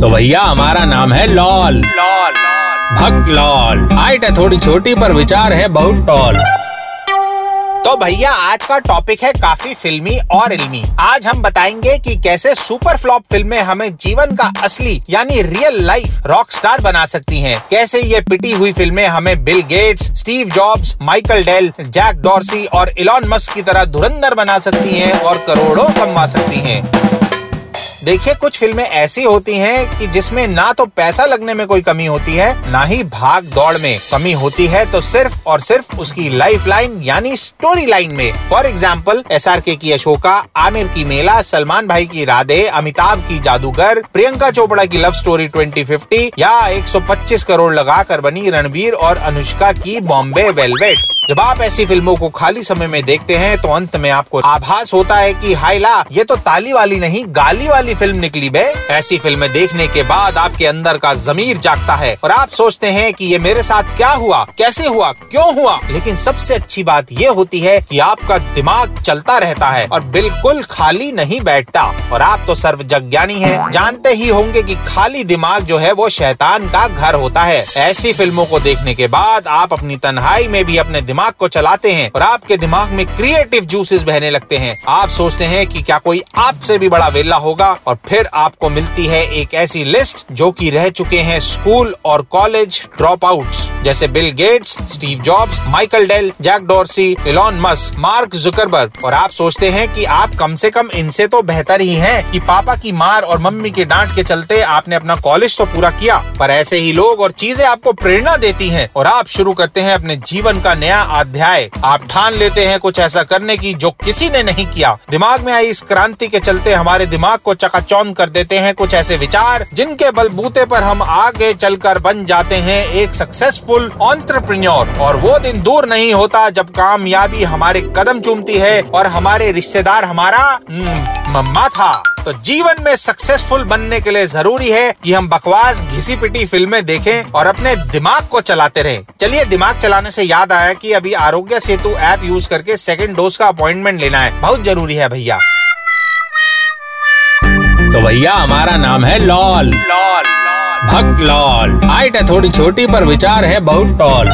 तो भैया, हमारा नाम है लॉल। लॉल भक्त लॉल। हाइट है थोड़ी छोटी, पर विचार है बहुत टॉल। तो भैया, आज का टॉपिक है काफ़ी फिल्मी और इल्मी। आज हम बताएँगे कि कैसे सुपर फ्लॉप फ़िल्में हमें जीवन का असली, यानी रियल लाइफ रॉक स्टार बना सकती हैं। कैसे ये पिटी हुई फ़िल्में हमें Bill Gates Steve Jobs Michael Dell Jack Dorsey और इलॉन मस्क की तरह धुरंधर बना सकती हैं और करोड़ों कमवा सकती हैं। देखिए, कुछ फ़िल्में ऐसी होती हैं कि जिसमें ना तो पैसा लगने में कोई कमी होती है, ना ही भाग दौड़ में कमी होती है। तो सिर्फ़ और सिर्फ़ उसकी लाइफ लाइन यानी स्टोरी लाइन में। For example S R K की अशोका, आमिर की मेला, सलमान भाई की राधे, अमिताभ की जादूगर, प्रियंका चोपड़ा की लव स्टोरी 2050 या 125 करोड़ लगाकर बनी रणबीर और अनुष्का की बॉम्बे वेलवेट। जब आप ऐसी फ़िल्मों को खाली समय में देखते हैं तो अंत में आपको आभास होता है कि, हाय ला, ये तो ताली वाली नहीं, गाली वाली फ़िल्म निकली बे। ऐसी फ़िल्में देखने के बाद आपके अंदर का जमीर जागता है और आप सोचते हैं कि ये मेरे साथ क्या हुआ, कैसे हुआ, क्यों हुआ? लेकिन सबसे अच्छी बात ये होती है कि आपका दिमाग चलता रहता है और बिल्कुल खाली नहीं बैठता। और आप तो सर्व ज्ञानी है। जानते ही होंगे कि खाली दिमाग जो है वो शैतान का घर होता है। ऐसी फ़िल्मों को देखने के बाद आप अपनी तन्हाई में भी अपने दिमाग को चलाते हैं और आपके दिमाग में क्रिएटिव जूसेस बहने लगते हैं। आप सोचते हैं कि क्या कोई आपसे भी बड़ा वेला होगा? और फिर आपको मिलती है एक ऐसी लिस्ट जो कि रह चुके हैं स्कूल और कॉलेज ड्रॉप आउट जैसे Bill Gates Steve Jobs Michael Dell Jack Dorsey Elon Musk Mark Zuckerberg और आप सोचते हैं कि आप कम से कम इनसे तो बेहतर ही हैं कि पापा की मार और मम्मी के डांट के चलते आपने अपना कॉलेज तो पूरा किया। पर ऐसे ही लोग और चीज़ें आपको प्रेरणा देती हैं। और आप शुरू करते हैं अपने जीवन का नया अध्याय। आप ठान लेते हैं कुछ ऐसा करने की जो किसी ने नहीं किया। दिमाग में आई इस क्रांति के चलते हमारे दिमाग को चकाचौंध कर देते हैं कुछ ऐसे विचार जिनके बलबूते पर हम आगे चलकर बन जाते हैं एक सक्सेसफुल ऑन्टरप्रिन्योर और वो दिन दूर नहीं होता जब कामयाबी हमारे कदम चूमती है और हमारे रिश्तेदार हमारा हम्म, मम्मा था। तो जीवन में सक्सेसफुल बनने के लिए ज़रूरी है कि हम बकवास घिसी पिटी फ़िल्में देखें और अपने दिमाग को चलाते रहें। चलिए दिमाग चलाने से याद आया कि अभी आरोग्य सेतु ऐप यूज़ करके सेकंड डोज का अपॉइंटमेंट लेना है। बहुत ज़रूरी है भैया। तो भैया हमारा नाम है लॉल। लॉल। भक्त लॉल। हाइट है थोड़ी छोटी पर विचार है बहुत टॉल